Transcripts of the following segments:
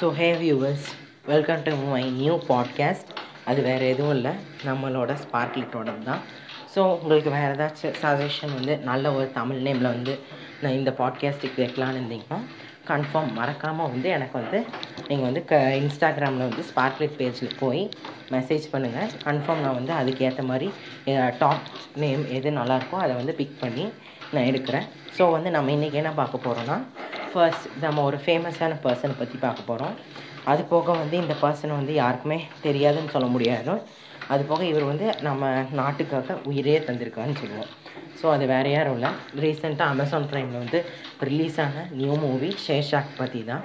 So hey viewers welcome to my new podcast அது வேறு எதுவும் இல்லை. நம்மளோட ஸ்பார்க்லிட்டோட தான். ஸோ உங்களுக்கு வேறு ஏதாச்சும் சஜஷன் வந்து நல்ல ஒரு தமிழ் நேமில் வந்து நான் இந்த பாட்காஸ்ட்டுக்கு வைக்கலான்னு இருந்தீங்கன்னா கன்ஃபார்ம் மறக்காமல் வந்து எனக்கு வந்து நீங்கள் வந்து க இன்ஸ்டாகிராமில் வந்து ஸ்பார்க்லிட் பேஜில் போய் மெசேஜ் பண்ணுங்கள் கன்ஃபார்ம் நான் வந்து அதுக்கேற்ற மாதிரி டாப் நேம் எது நல்லாயிருக்கோ அதை வந்து பிக் பண்ணி நான் எடுக்கிறேன். ஸோ வந்து நம்ம இன்றைக்கி என்ன பார்க்க போகிறோன்னா ஃபர்ஸ்ட் நம்ம ஒரு ஃபேமஸான பர்சனை பற்றி பார்க்க போகிறோம் அது போக வந்து இந்த பர்சனை வந்து யாருக்குமே தெரியாதுன்னு சொல்ல முடியாது. அது போக இவர் வந்து நம்ம நாட்டுக்காக உயிரே தந்திருக்கான்னு சொல்லுவோம். ஸோ அது வேறு யாரும் இல்லை. ரீசெண்டாக அமேசான் ப்ரைமில் வந்து ரிலீஸ் ஆன நியூ மூவி ஷேஷாக் பற்றி தான்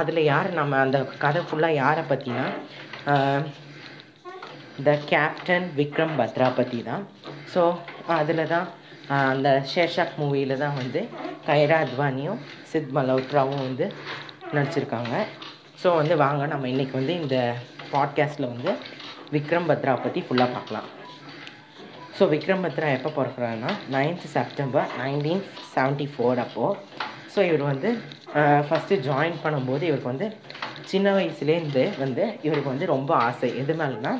அதில் யார் நம்ம அந்த கதை ஃபுல்லாக யாரை பற்றினா த கேப்டன் விக்ரம் பத்ரா பற்றி தான். ஸோ அதில் தான் அந்த ஷேஷாக் மூவியில் தான் வந்து கைரா அத்வானியும் சித் மல்ஹோத்ராவும் வந்து நடிச்சிருக்காங்க. ஸோ வந்து வாங்க நம்ம இன்றைக்கி வந்து இந்த பாட்காஸ்ட்டில் வந்து விக்ரம் பத்ரா பற்றி ஃபுல்லாக பார்க்கலாம். ஸோ விக்ரம் பத்ரா எப்போ பிறக்கிறாருன்னா ninth September nineteen seventy four அப்போது ஸோ இவர் வந்து ஃபஸ்ட்டு ஜாயின் பண்ணும்போது இவருக்கு வந்து சின்ன வயசுலேருந்து வந்து இவருக்கு வந்து ரொம்ப ஆசை. எது மேலேனா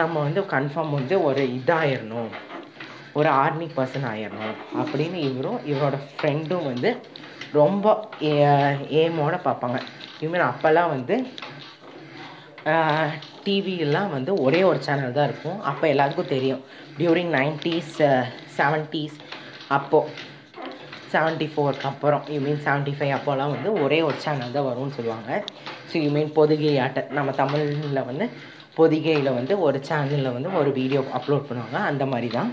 நம்ம வந்து கன்ஃபார்ம் வந்து ஒரு இதாகிடணும் ஒரு ஆர்மி பர்சன் ஆயிடணும் அப்படின்னு இவரும் இவரோட ஃப்ரெண்டும் வந்து ரொம்ப ஏமோட பார்ப்பாங்க. இவன் அப்போல்லாம் வந்து டிவியெல்லாம் வந்து ஒரே ஒரு சேனல் தான் இருக்கும். அப்போ எல்லாத்துக்கும் தெரியும். டியூரிங் நைன்டீஸ் செவன்ட்டீஸ் அப்போது செவன்ட்டி ஃபோருக்கு அப்புறம் யூ மீன் செவன்ட்டி ஃபைவ் அப்போலாம் வந்து ஒரே ஒரு சேனல் தான் வரும்னு சொல்லுவாங்க. ஸோ யூ மீன் பொதிகை ஆட்ட நம்ம தமிழில் வந்து பொதிகையில் வந்து ஒரு சேனலில் வந்து ஒரு வீடியோ அப்லோட் பண்ணுவாங்க. அந்த மாதிரி தான்.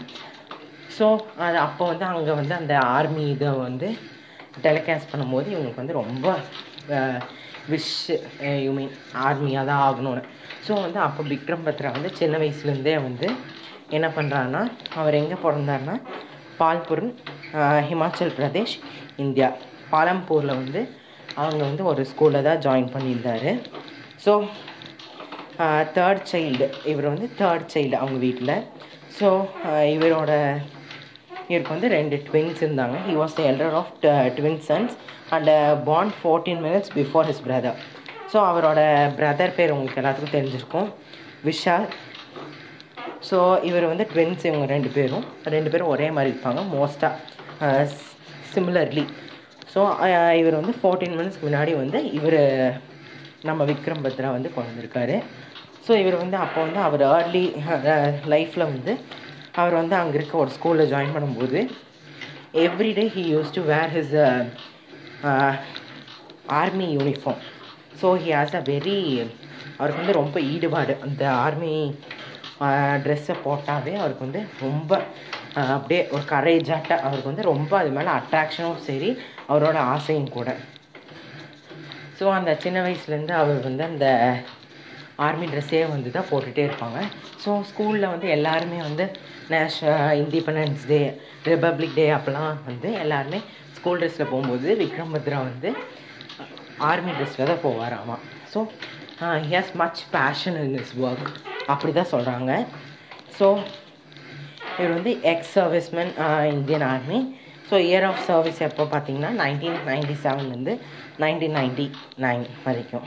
ஸோ அது அப்போ வந்து அங்கே வந்து அந்த ஆர்மி இதை வந்து டெலிகாஸ்ட் பண்ணும்போது இவங்களுக்கு வந்து ரொம்ப விஷ் யூ மீன் ஆர்மியாக தான் ஆகணும்னு. ஸோ வந்து அப்போ விக்ரம் பத்ரா வந்து சின்ன வயசுலேருந்தே வந்து என்ன பண்ணுறாருன்னா அவர் எங்கே பிறந்தாருன்னா பால்பூர் ஹிமாச்சல் பிரதேஷ் இந்தியா. பாலம்பூரில் வந்து அவங்க வந்து ஒரு ஸ்கூலில் தான் ஜாயின் பண்ணியிருந்தார். ஸோ தேர்ட் சைல்டு இவர் வந்து தேர்ட் சைல்டு அவங்க வீட்டில் ஸோ இவரோட இவருக்கு வந்து ரெண்டு ட்வின்ஸ் இருந்தாங்க. He was the elder of twin sons and bond fourteen minutes before his brother so அவரோட பிரதர் பேர் உங்களுக்கு எல்லாத்துக்கும் தெரிஞ்சிருக்கும். விஷால். ஸோ இவர் வந்து ட்வின்ஸ் இவங்க ரெண்டு பேரும். ரெண்டு பேரும் ஒரே மாதிரி இருப்பாங்க. மோஸ்ட்டாக சிமிலர்லி ஸோ இவர் வந்து ஃபோர்டீன் மினிட்ஸ்க்கு முன்னாடி வந்து இவர் நம்ம விக்ரம் பத்ரா வந்து பிறந்திருக்காரு. ஸோ இவர் வந்து அப்போ வந்து அவர் ஏர்லி லைஃப்பில் வந்து அவர் வந்து அங்கே இருக்க ஒரு ஸ்கூலில் ஜாயின் பண்ணும்போது everyday he use to wear his army uniform so he has a very அவருக்கு வந்து ரொம்ப ஈடுபாடு. அந்த ஆர்மி ட்ரெஸ்ஸை uh, போட்டாவே அவருக்கு வந்து ரொம்ப uh, அப்படியே ஒரு கரேஜாட்ட அவருக்கு வந்து ரொம்ப அது மேலே அட்ராக்ஷனும் சரி அவரோட ஆசையும் கூட. ஸோ அந்த சின்ன வயசுலேருந்து அவர் வந்து அந்த ஆர்மி ட்ரெஸ்ஸே வந்து தான் போட்டுகிட்டே இருப்பாங்க. ஸோ ஸ்கூலில் வந்து எல்லாருமே வந்து நேஷ இண்டிபெண்டன்ஸ் டே ரிப்பப்ளிக் டே அப்போலாம் வந்து எல்லாருமே ஸ்கூல் ட்ரெஸ்ஸில் போகும்போது விக்ரம் பத்ரா வந்து ஆர்மி ட்ரெஸ்ஸில் தான் போவார் ஆமாம் so he much passion in is work அப்படி தான் சொல்கிறாங்க ஸோ இவர் வந்து ex serviceman Indian army so year of service எப்போ பார்த்தீங்கன்னா நைன்டீன் நைன்டி செவன்லேருந்து நைன்டீன் நைன்டி நைன் வரைக்கும்.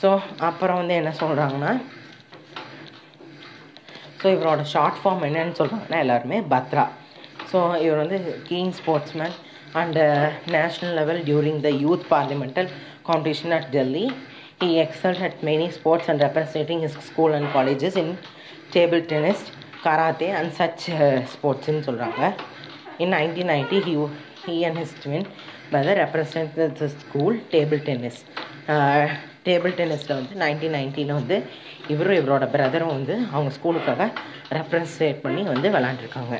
ஸோ அப்புறம் வந்து என்ன சொல்கிறாங்கன்னா ஸோ இவரோட ஷார்ட் ஃபார்ம் என்னன்னு சொல்கிறாங்கன்னா எல்லாருமே பத்ரா. ஸோ இவர் வந்து keen sportsman and national level during the youth parliamentary competition at Delhi he excelled at many sports and representing his school and colleges in table tennis karate and such ஸ்போர்ட்ஸ்ன்னு சொல்கிறாங்க in nineteen ninety he he and his twin brother represent the school table tennis table டென்னிஸில் வந்து nineteen நைன்டீனில் வந்து இவரும் இவரோட பிரதரும் வந்து அவங்க ஸ்கூலுக்காக represented பண்ணி வந்து விளாண்டுருக்காங்க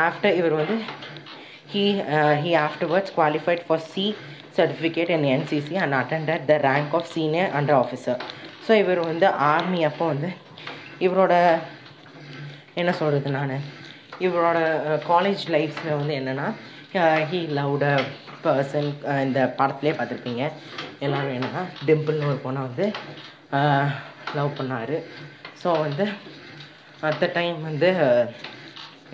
ஆஃப்டர் இவர் வந்து he he afterwards qualified for C certificate in NCC and attended the rank of senior under officer so இவர் வந்து ஆர்மி அப்போ வந்து இவரோட என்ன சொல்கிறது நான்? இவரோட uh, காலேஜ் லைஃப்பில் வந்து என்னென்னா ஹீ uh, லவ்ட பர்சன் இந்த படத்துலேயே பார்த்துருப்பீங்க. எல்லோரும் என்னென்னா டிம்பிள்னு ஒரு பொண்ணை வந்து லவ் பண்ணார். ஸோ வந்து அட் த டைம் வந்து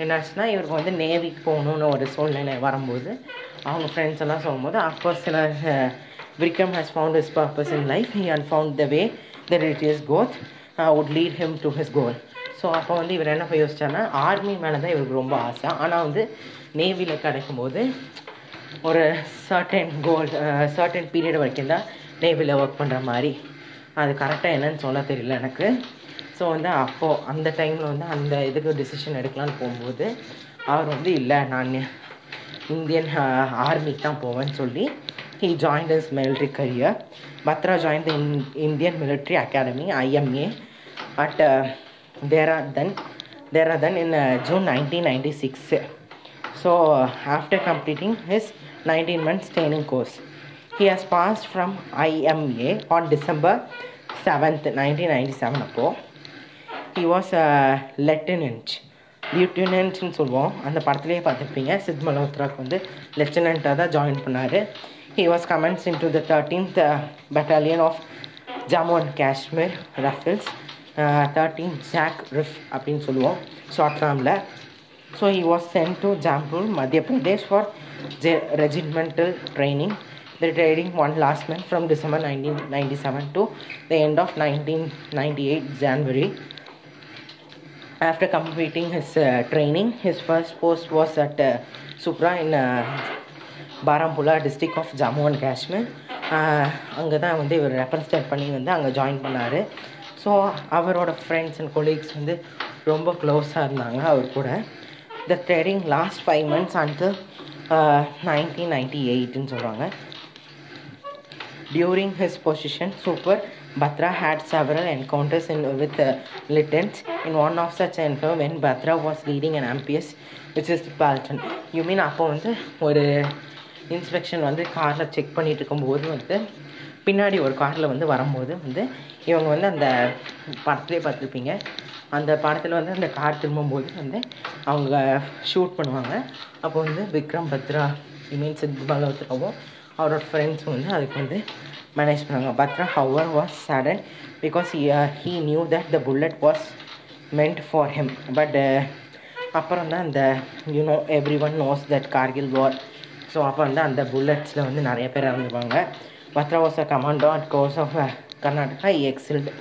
என்னாச்சுன்னா இவருக்கு வந்து நேவிக்கு போகணுன்னு ஒரு சூழ்நிலை வரும்போது அவங்க ஃப்ரெண்ட்ஸ் எல்லாம் சொல்லும்போது அப்போ சில Vikram has found his purpose in life he had found the way the it கோத் growth lead would to his goal so அப்போ வந்து இவர் என்ன போய் யோசிச்சார்னா ஆர்மி மேலே தான் இவருக்கு ரொம்ப ஆசை. ஆனால் வந்து நேவியில் கிடைக்கும்போது ஒரு சர்டன் கோல் சர்டன் பீரியட் வரைக்கும் தான் நேவியில் ஒர்க் பண்ணுற மாதிரி அது கரெக்டாக என்னன்னு சொல்ல தெரியல எனக்கு ஸோ வந்து அப்போது அந்த டைமில் வந்து அந்த இதுக்கு டிசிஷன் எடுக்கலான்னு போகும்போது அவர் வந்து இல்லை நான் இந்தியன் ஆர்மிக்கு uh, தான் போவேன்னு சொல்லி he joined his military career. Indian joined academy IMA Indian Military Academy (IMA) at uh, Dehradun, Dehradun in uh, June 1996. So uh, after completing his 19 months training course, he has passed from IMA on December 7th, 1997. அப்போ he was a lieutenant. லியூட்டினன்ட்னு சொல்லுவோம். அந்த படத்துலேயே பார்த்துருப்பீங்க. சித் மல்ஹோத்ராக்கு வந்து லெஃப்டினண்ட்டாக தான் join பண்ணார். He was comments in to the thirteenth battalion of Jammu and Kashmir rifles thirteen jack rif அப்படின்னு சொல்லுவோம். ஷார்ட் ஃபார்மில் So he was sent to Jabalpur Madhya Pradesh for J regimental training The training one last month from December 1997 to the end of 1998 January. After completing his uh, training, his first post was at uh, Supra in uh, Baramulla district of Jammu and Kashmir அங்கே தான் வந்து இவர் represent பண்ணி வந்து அங்கே join பண்ணார் so அவரோட friends and colleagues வந்து ரொம்ப க்ளோஸாக இருந்தாங்க அவர் கூட த trading last five months and nineteen ninety எயிட்னு சொல்கிறாங்க during his position super Patra had several encounters in with லிட்டன்ஸ் in one of of such encounter, Patra Batra leading leading an which is is Palton. You mean அப்போ வந்து ஒரு inspection வந்து காரில் check பண்ணிட்டு இருக்கும்போது வந்து பின்னாடி ஒரு காரில் வந்து வரும்போது வந்து இவங்க வந்து அந்த படத்துலேயே பார்த்துருப்பீங்க அந்த படத்தில் வந்து அந்த கார் திரும்பும்போது வந்து அவங்க ஷூட் பண்ணுவாங்க. அப்போ வந்து விக்ரம் பத்ரா ஐ மீன் சித் மல்ஹோத்ராவும் அவரோட ஃப்ரெண்ட்ஸும் வந்து அதுக்கு வந்து மேனேஜ் பண்ணாங்க Batra hour was sudden because he knew that the bullet was meant for him but அப்புறம் தான் அந்த you know every one knows that Kargil war so அப்போ வந்து அந்த புல்லட்ஸில் வந்து நிறைய பேர் இறந்துருவாங்க. Batra was a commando at course of Karnataka excelled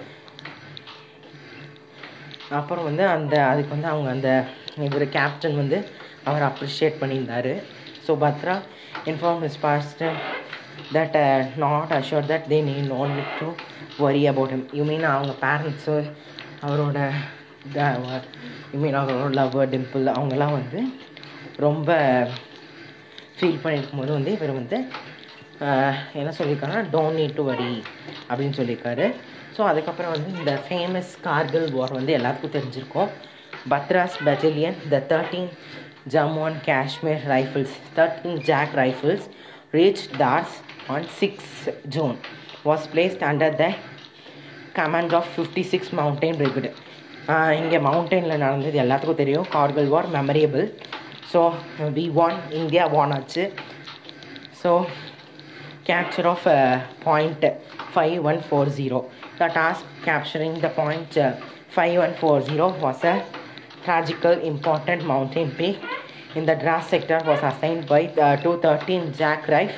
அப்புறம் வந்து அந்த அதுக்கு வந்து அவங்க அந்த இவர் கேப்டன் வந்து அவர் அப்ரிஷியேட் பண்ணியிருந்தார். So Batra inform is past that not assure that they நீ not need to worry about him you mean அவங்க பேரண்ட்ஸு அவரோட யூ மீன் அவரோட லவ்வர் டிம்பிள் அவங்கெல்லாம் வந்து ரொம்ப ஃபீல் பண்ணியிருக்கும் போது வந்து இவர் வந்து uh, என்ன சொல்லியிருக்காங்கன்னா டோன்ட் நீட் டு வரி அப்படின்னு சொல்லியிருக்காரு. ஸோ அதுக்கப்புறம் வந்து இந்த ஃபேமஸ் கார்கில் வார் வந்து எல்லாத்துக்கும் தெரிஞ்சிருக்கும். Batra's battalion the thirteen Jammu and Kashmir rifles thirteen jack rifles reach Dras on six June was placed under the command of fifty six mountain brigade இங்கே மவுண்டெயினில் நடந்தது எல்லாத்துக்கும் தெரியும். Kargil war memorable so we won India won ஆச்சு. So capture of uh, point 5140. The task capturing the point uh, 5140 was a tragical important mountain peak in the Dras sector was assigned by the 213 Jack Rife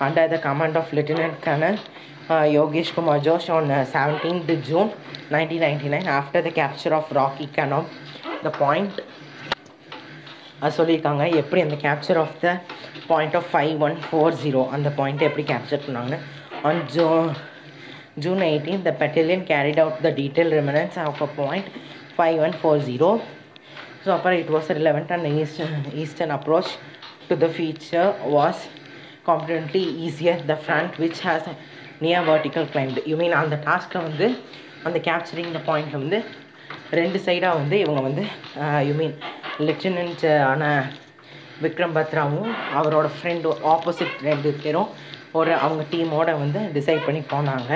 under the command of Lieutenant Colonel uh, Yogesh Kumar Josh on uh, 17th June 1999 after the capture of Rocky Canyon. The point அது சொல்லியிருக்காங்க எப்படி அந்த capture of the point five one one four zero அந்த பாயிண்ட்டை எப்படி capture பண்ணாங்கன்னு on zoo June eighteen the battalion carried out the detail reconnaissance of a point five one four zero so அப்புறம் it was relevant and eastern eastern approach to the feature was comparatively easier the front which has near vertical climbed you mean அந்த டாஸ்கில் வந்து அந்த capturing த பாயிண்ட்டில் வந்து ரெண்டு சைடாக வந்து இவங்க வந்து யூ மீன் லெஃப்டினன்ட் ஆன விக்ரம் பத்ராவும் அவரோட ஃப்ரெண்டு ஆப்போசிட் ரெண்டு பேரும் ஒரு அவங்க டீமோட வந்து டிசைட் பண்ணி போனாங்க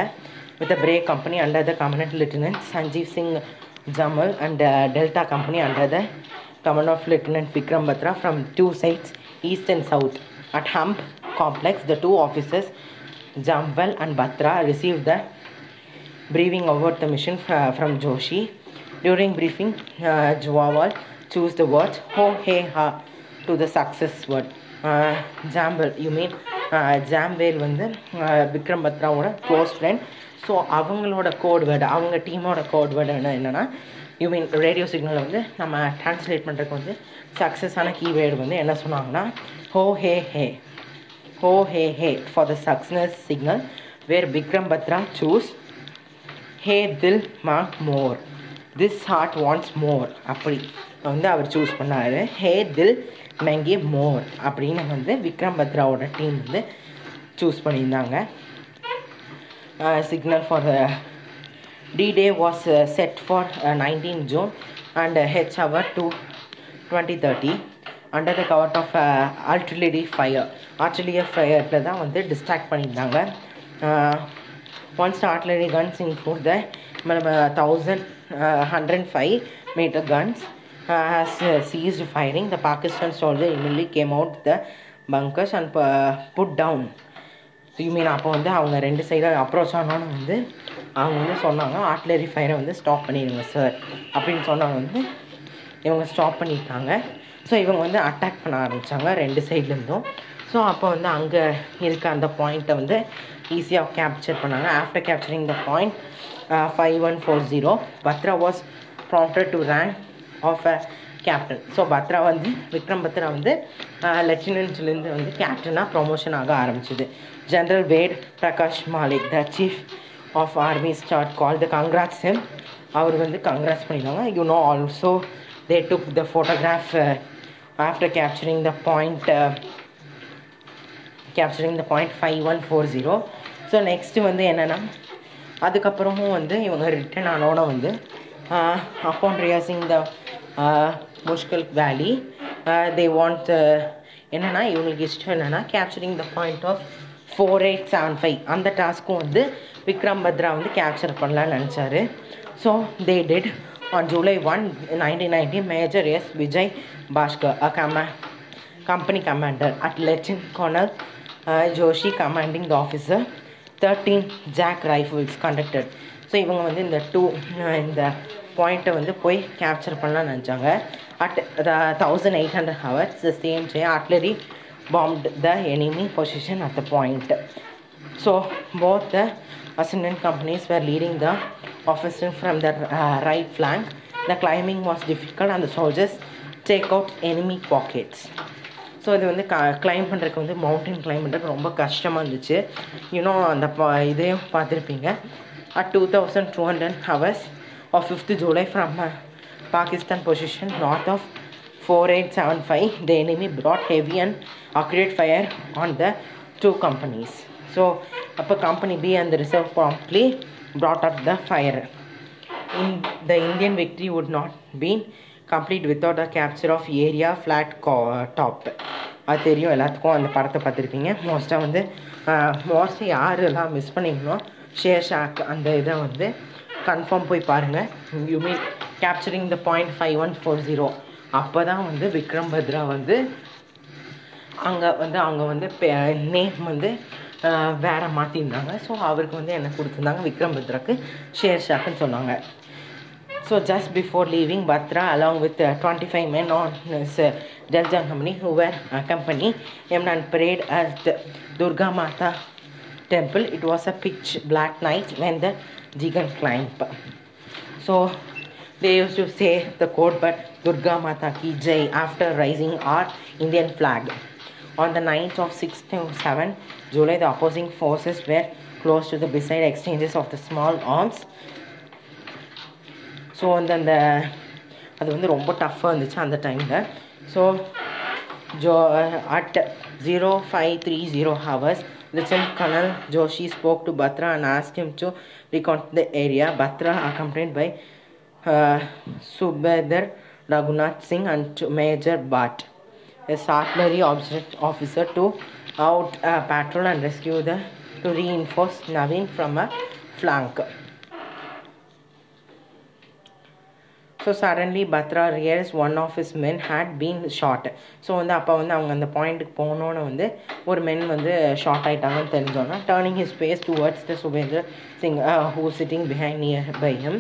with a break company under the command lieutenant Sanjeev Singh Jamwal and Delta company under the command of Lieutenant Vikram Batra from two sides, east and south. At Hump complex, the two officers, Jambal and Batra, received the briefing about the mission uh, from Joshi. During briefing, uh, Jawawal chose the words ho, hey, ha to the success word. Jamwal you mean Jambal வந்து விக்ரம் பத்ராவோட close friend so அவங்களோட code word அவங்க டீமோட code word என்னென்னா you mean radio சிக்னலை வந்து நம்ம translate பண்ணுறதுக்கு வந்து சக்ஸஸான கீவேர்டு வந்து என்ன சொன்னாங்கன்னா ஹோ ஹே ஹே ஹோ ஹே ஹே for the success signal where Vikram Batra choose ஹே தில் மா more this heart wants more அப்படி வந்து அவர் சூஸ் பண்ணார். ஹே தில் மெங்கே மோர் அப்படின்னு வந்து விக்ரம் பத்ராவோட டீம் வந்து சூஸ் பண்ணியிருந்தாங்க signal for D day was set for nineteen June and H hour two twenty thirty under the cover of artillery fire artillery ஃபயரில் தான் வந்து டிஸ்ட்ராக்ட் பண்ணியிருந்தாங்க once artillery guns include the thousand hundred five meter guns has uh, ceased firing the Pakistan soldier immediately came out the bunkers and uh, put down. You mean அப்போ வந்து அவங்க ரெண்டு சைடாக approach ஆனோன்னு வந்து அவங்க வந்து சொன்னாங்க ஆர்ட்லரி ஃபயரை வந்து ஸ்டாப் பண்ணிடுங்க சார் அப்படின்னு சொன்னாங்க வந்து இவங்க ஸ்டாப் பண்ணிட்டாங்க. ஸோ இவங்க வந்து அட்டாக் பண்ண ஆரம்பித்தாங்க ரெண்டு சைட்லேருந்தும் ஸோ அப்போ வந்து அங்கே இருக்க அந்த பாயிண்ட்டை வந்து ஈஸியாக கேப்சர் பண்ணாங்க. After capturing the point five one four zero Batra was promoted to rank of a captain so Batra வந்து விக்ரம் பத்ரா வந்து லெஃப்டினன்ட்லேருந்து வந்து கேப்டனாக ப்ரொமோஷன் ஆக ஆரம்பிச்சிது. General Ved Prakash Malik the chief of army start call the congrats him அவர் வந்து congrats பண்ணியிருந்தாங்க you know also they took the photograph after capturing the point capturing the point five one four zero so next வந்து என்னென்னா அதுக்கப்புறமும் வந்து இவங்க return ஆனோட வந்து upon ரியாசிங் த முஷ்கல் வேலி they want என்னென்னா இவங்களுக்கு இஷ்டம் என்னென்னா capturing the point of four eight seven five அந்த டாஸ்க்கும் வந்து விக்ரம் பத்ரா வந்து கேப்சர் பண்ணலான்னு நினச்சாரு. So they did on July one nineteen ninety major S Vijay Bhaskar a கம company commander at Lieutenant Colonel uh, Joshi commanding the officer 13 jack rifles conducted. So இவங்க வந்து இந்த two இந்த பாயிண்ட்டை வந்து போய் கேப்சர் பண்ணலாம்னு நினச்சாங்க at thousand eight hundred hours the same day artillery bombed the enemy position at the point so both the ascendant companies were leading the offensive from the uh, right flank. The climbing was difficult and the soldiers take out enemy pockets. So இது வந்து க claim பண்ணுறதுக்கு வந்து mountain claim பண்ணுறதுக்கு ரொம்ப கஷ்டமாக இருந்துச்சு இன்னும் அந்த ப இதையும் பார்த்துருப்பீங்க at two thousand two hundred hours of fifth July from Pakistan position north of four eight seven five the enemy brought heavy and accurate fire on the two companies. So, அப்போ company B and the reserve promptly brought up the fire. In the Indian victory would not be complete without the capture of area flat co- top. அது தெரியும் எல்லாத்துக்கும் அந்த படத்தை பார்த்துருப்பீங்க மோஸ்ட்டாக வந்து mostly யார் எல்லாம் மிஸ் பண்ணிங்களோ ஷேர் ஷாக் அந்த இதை வந்து கன்ஃபார்ம் போய் பாருங்கள் you mean capturing the point five one four zero அப்போ தான் வந்து விக்ரம் பத்ரா வந்து அங்கே வந்து அவங்க வந்து நேம் வந்து வேறு வேற மாற்றிருந்தாங்க ஸோ அவருக்கு வந்து என்ன கொடுத்துருந்தாங்க? விக்ரம் பத்ராக்கு ஷேர் ஷாக்குன்னு சொன்னாங்க. So just before leaving Batra along with twenty five men on Jaljang company whoever company M parade at Durga Mata temple. It was a pitch black night when the gigant climbed. So they used to say the quote, but Durga Mata ki jai after raising our Indian flag. On the night of 6 to 7 July, the opposing forces were close to the beside exchanges of the small arms. So வந்து அந்த அது வந்து ரொம்ப டஃப்பாக இருந்துச்சு அந்த டைமில் so Joe at zero five three zero hours Lieutenant Colonel Joshi spoke to Batra and asked him to recount the area. Batra, accompanied by uh, Subedar Raghunath Singh and Major Bhatt, a artillery officer, to out patrol and rescue the to reinforce Naveen from a flank. so suddenly Batra realised one of his men had been shot so வந்து அப்போ வந்து அவங்க அந்த பாயிண்ட்டுக்கு போனோன்னு வந்து ஒரு men வந்து short ஆயிட்டாங்கன்னு தெரிஞ்சோன்னா turning his face towards the Subedar Singh who sitting behind near by him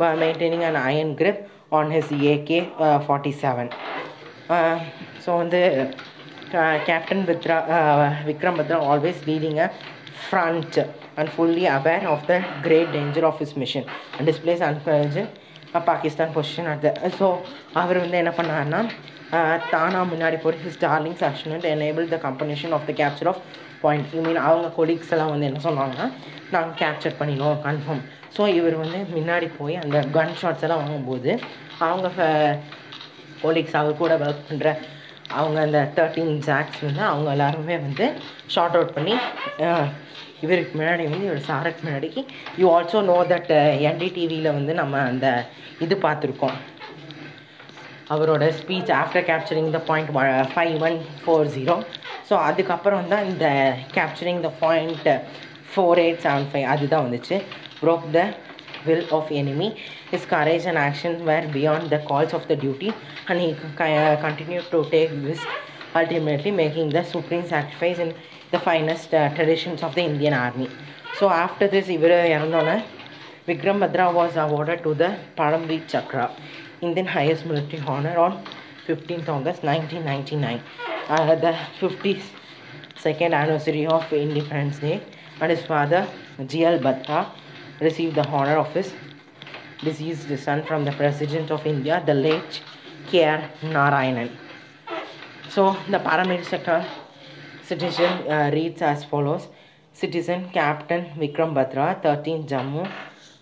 while maintaining an iron grip on his AK uh, 47 so வந்து captain withdraw Vikram Batra always leading a front and fully aware of the great danger of his mission and displays uncouraged Pakistan position at ஸோ அவர் வந்து என்ன பண்ணாருன்னா தானா முன்னாடி போய் his daring action enable the completion of the capture of point I mean அவங்க colleagues எல்லாம் வந்து என்ன சொன்னாங்கன்னா நாங்கள் கேப்சர் பண்ணிடுவோம் கன்ஃபார்ம் ஸோ இவர் வந்து முன்னாடி போய் அந்த கன் ஷாட்ஸ் எல்லாம் வாங்கும்போது அவங்க கொலீக்ஸ் அவர் கூட ஒர்க் பண்ணுற அவங்க அந்த தேர்ட்டீன் ஜாக்ஸ் வந்து அவங்க எல்லாருமே வந்து ஷார்ட் அவுட் பண்ணி இவருக்கு முன்னாடி வந்து இவர் சாருக்கு முன்னாடிக்கு யூ ஆல்சோ நோ தட் என்டிடிவியில் வந்து நம்ம அந்த இது பார்த்துருக்கோம். அவரோட speech after capturing the point five one four zero so அதுக்கப்புறம் தான் இந்த capturing the point four eight seven five அதுதான் வந்துச்சு. Broke the will of enemy. His courage and action were beyond the calls of the duty, and he uh, continue continued to take ultimately making the supreme sacrifice in the finest uh, traditions of the Indian army. So after this, Vikram Badra was awarded to the Paramveer Chakra, Indian highest military honor on 15th August 1999, uh, the 52nd anniversary of Independence Day, and his father G.L. Badra received the honor of his deceased son from the President of India, the late K.R. Narayanan. So the paramedic sector citizen uh, reads as follows. Citizen Captain Vikram Batra, 13 Jammu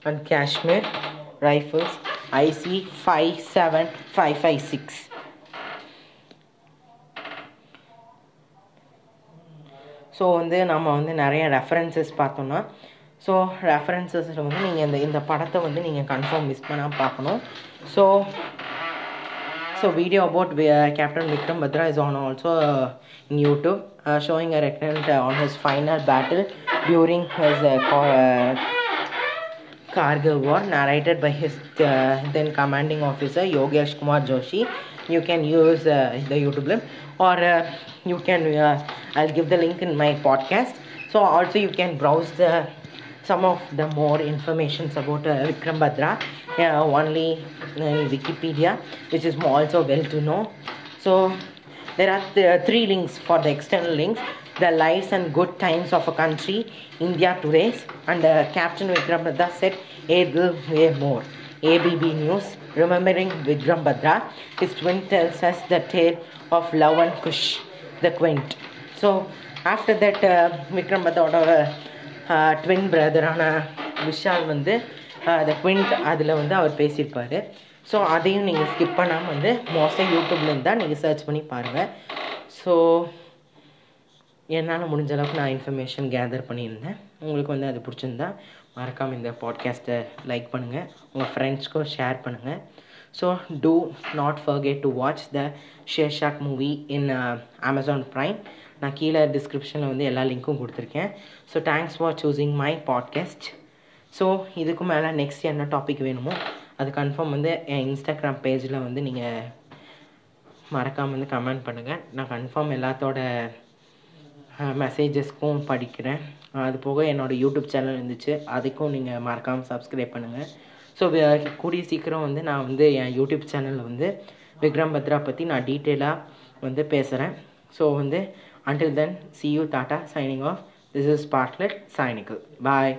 and Kashmir Rifles, IC 57556. So வந்து நம்ம வந்து நிறைய references பார்த்தோம்னா so ரெஃபரன்சஸில் வந்து நீங்கள் இந்த இந்த படத்தை வந்து நீங்கள் கன்ஃபார்ம் மிஸ் பண்ணாமல் பார்க்கணும் so so video about where uh, Captain Vikram Batra is on also uh, in YouTube uh, showing a rectant uh, on his final battle during his uh, uh, Kargil war narrated by his then commanding officer Yogesh Kumar Joshi. You can use the YouTube link or you can I'll give the link in my podcast. So also you can browse the some of the more informations about uh, Vikram Bhadra uh, only in Wikipedia, which is also well to know. So there are th- three links for the external links the lives and good times of a country, India today's, and uh, Captain Vikram Bhadra said, "Aid will way more. ABB News, remembering Vikram Bhadra, his twin tells us the tale of love and Kush, the quint. So after that, uh, Vikram Bhadraவோட twin பிரதரான விஷால் வந்து the குவிண்ட் அதில் வந்து அவர் பேசியிருப்பார். So அதையும் நீங்கள் skip பண்ணாமல் வந்து மோஸ்ட்லி யூடியூப்லேருந்து தான் நீங்கள் சர்ச் பண்ணி பாருங்கள் ஸோ என்னால் முடிஞ்ச அளவுக்கு நான் இன்ஃபர்மேஷன் கேதர் பண்ணியிருந்தேன். உங்களுக்கு வந்து அது பிடிச்சிருந்தா மறக்காமல் இந்த பாட்காஸ்ட்டை லைக் பண்ணுங்கள் உங்கள் ஃப்ரெண்ட்ஸ்க்கும் ஷேர் பண்ணுங்கள் so do not forget to watch the Shershaah movie in Amazon Prime நான் கீழே டிஸ்கிரிப்ஷனில் வந்து எல்லா லிங்க்கும் கொடுத்துருக்கேன். So thanks for choosing my podcast so இதுக்கு மேலே நெக்ஸ்ட் என்ன டாபிக் வேணுமோ அது கன்ஃபார்ம் வந்து என் இன்ஸ்டாகிராம் பேஜில் வந்து நீங்கள் மறக்காமல் வந்து கமெண்ட் பண்ணுங்கள் நான் கன்ஃபார்ம் எல்லாத்தோட மெசேஜஸ்க்கும் படிக்கிறேன். அது போக என்னோடய யூடியூப் சேனல் இருந்துச்சு. அதுக்கும் நீங்கள் மறக்காமல் சப்ஸ்கிரைப் பண்ணுங்கள் ஸோ கூடிய சீக்கிரம் வந்து நான் வந்து என் யூடியூப் சேனலில் வந்து விக்ரம் பத்ரா பற்றி நான் டீட்டெயிலாக வந்து பேசுகிறேன் ஸோ வந்து until then see you tata signing off this is Bartlett சைனிக்கல் பாய்